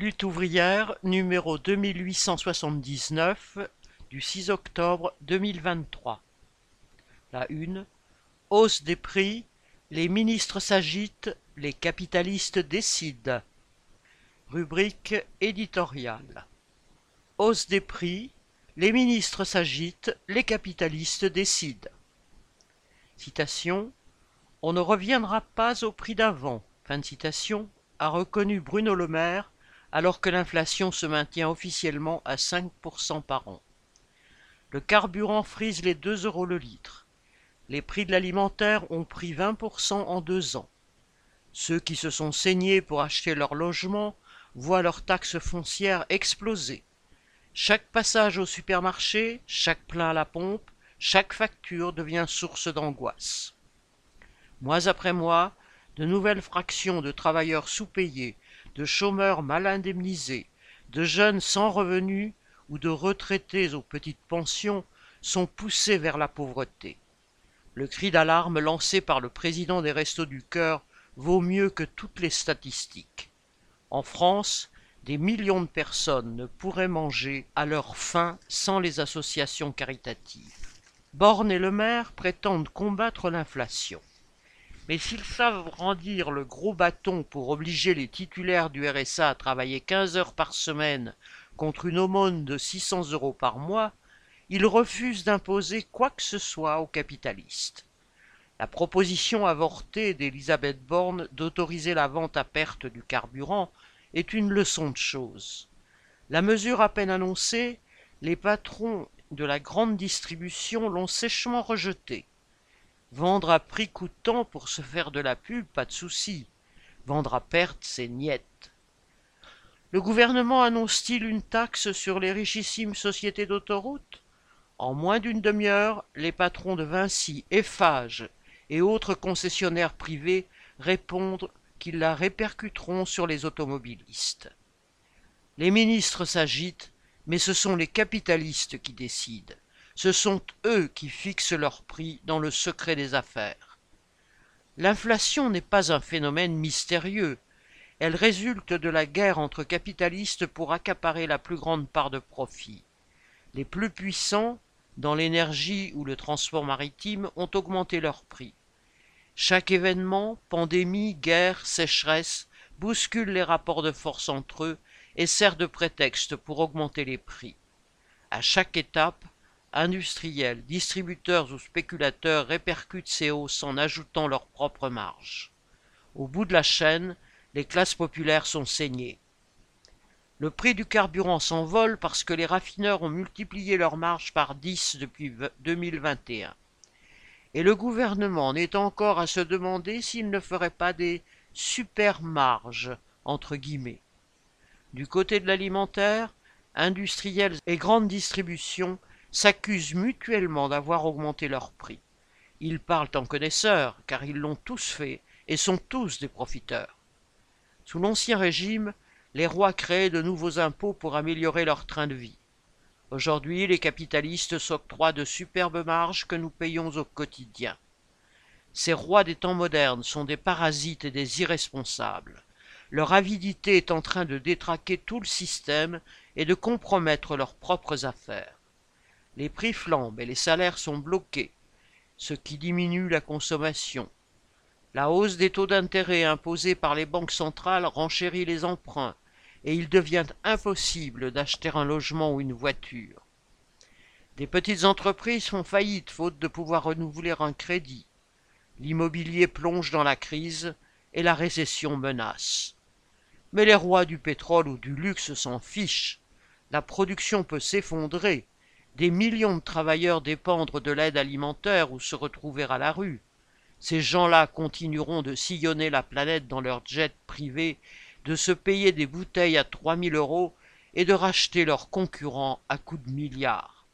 Lutte ouvrière numéro 2879 du 6 octobre 2023. La une. Hausse des prix. Les ministres s'agitent, les capitalistes décident. Rubrique éditoriale. Hausse des prix. Les ministres s'agitent, les capitalistes décident. Citation. On ne reviendra pas au prix d'avant. Fin de citation. A reconnu Bruno Le Maire alors que l'inflation se maintient officiellement à 5% par an. Le carburant frise les 2 euros le litre. Les prix de l'alimentaire ont pris 20% en deux ans. Ceux qui se sont saignés pour acheter leur logement voient leurs taxes foncières exploser. Chaque passage au supermarché, chaque plein à la pompe, chaque facture devient source d'angoisse. Mois après mois, de nouvelles fractions de travailleurs sous-payés de chômeurs mal indemnisés, de jeunes sans revenus ou de retraités aux petites pensions sont poussés vers la pauvreté. Le cri d'alarme lancé par le président des Restos du Cœur vaut mieux que toutes les statistiques. En France, des millions de personnes ne pourraient manger à leur faim sans les associations caritatives. Borne et le maire prétendent combattre l'inflation. Mais s'ils savent brandir le gros bâton pour obliger les titulaires du RSA à travailler 15 heures par semaine contre une aumône de 600 euros par mois, ils refusent d'imposer quoi que ce soit aux capitalistes. La proposition avortée d'Elisabeth Borne d'autoriser la vente à perte du carburant est une leçon de choses. La mesure à peine annoncée, les patrons de la grande distribution l'ont sèchement rejetée. Vendre à prix coûtant pour se faire de la pub, pas de souci. Vendre à perte, c'est niette. Le gouvernement annonce-t-il une taxe sur les richissimes sociétés d'autoroutes? En moins d'une demi-heure, les patrons de Vinci, Eiffage et autres concessionnaires privés répondent qu'ils la répercuteront sur les automobilistes. Les ministres s'agitent, mais ce sont les capitalistes qui décident. Ce sont eux qui fixent leurs prix dans le secret des affaires. L'inflation n'est pas un phénomène mystérieux. Elle résulte de la guerre entre capitalistes pour accaparer la plus grande part de profit. Les plus puissants, dans l'énergie ou le transport maritime, ont augmenté leurs prix. Chaque événement, pandémie, guerre, sécheresse, bouscule les rapports de force entre eux et sert de prétexte pour augmenter les prix. À chaque étape, industriels, distributeurs ou spéculateurs répercutent ces hausses en ajoutant leurs propres marges. Au bout de la chaîne, les classes populaires sont saignées. Le prix du carburant s'envole parce que les raffineurs ont multiplié leurs marges par dix depuis 2021. Et le gouvernement en est encore à se demander s'il ne ferait pas des super marges, entre guillemets. Du côté de l'alimentaire, industriels et grandes distributions s'accusent mutuellement d'avoir augmenté leurs prix. Ils parlent en connaisseurs, car ils l'ont tous fait et sont tous des profiteurs. Sous l'Ancien Régime, les rois créaient de nouveaux impôts pour améliorer leur train de vie. Aujourd'hui, les capitalistes s'octroient de superbes marges que nous payons au quotidien. Ces rois des temps modernes sont des parasites et des irresponsables. Leur avidité est en train de détraquer tout le système et de compromettre leurs propres affaires les prix flambent et les salaires sont bloqués, ce qui diminue la consommation. La hausse des taux d'intérêt imposés par les banques centrales renchérit les emprunts, et il devient impossible d'acheter un logement ou une voiture. Des petites entreprises font faillite faute de pouvoir renouveler un crédit. L'immobilier plonge dans la crise et la récession menace. Mais les rois du pétrole ou du luxe s'en fichent. La production peut s'effondrer des millions de travailleurs dépendre de l'aide alimentaire ou se retrouver à la rue. Ces gens-là continueront de sillonner la planète dans leurs jets privés, de se payer des bouteilles à trois mille euros et de racheter leurs concurrents à coups de milliards.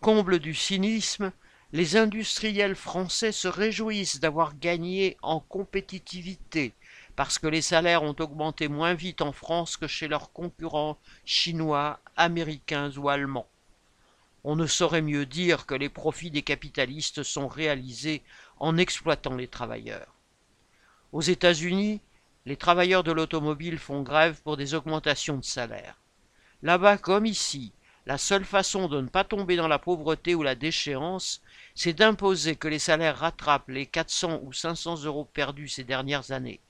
Comble du cynisme, les industriels français se réjouissent d'avoir gagné en compétitivité parce que les salaires ont augmenté moins vite en France que chez leurs concurrents chinois, américains ou allemands. On ne saurait mieux dire que les profits des capitalistes sont réalisés en exploitant les travailleurs. Aux États-Unis, les travailleurs de l'automobile font grève pour des augmentations de salaire. Là-bas comme ici, la seule façon de ne pas tomber dans la pauvreté ou la déchéance, c'est d'imposer que les salaires rattrapent les 400 ou 500 euros perdus ces dernières années.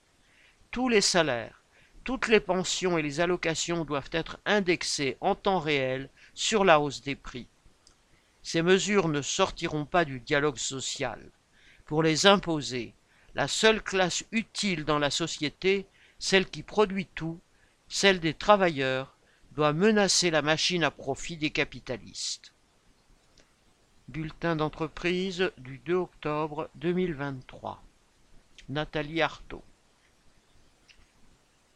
Tous les salaires, toutes les pensions et les allocations doivent être indexés en temps réel sur la hausse des prix. Ces mesures ne sortiront pas du dialogue social. Pour les imposer, la seule classe utile dans la société, celle qui produit tout, celle des travailleurs, doit menacer la machine à profit des capitalistes. Bulletin d'entreprise du 2 octobre 2023. Nathalie Artaud.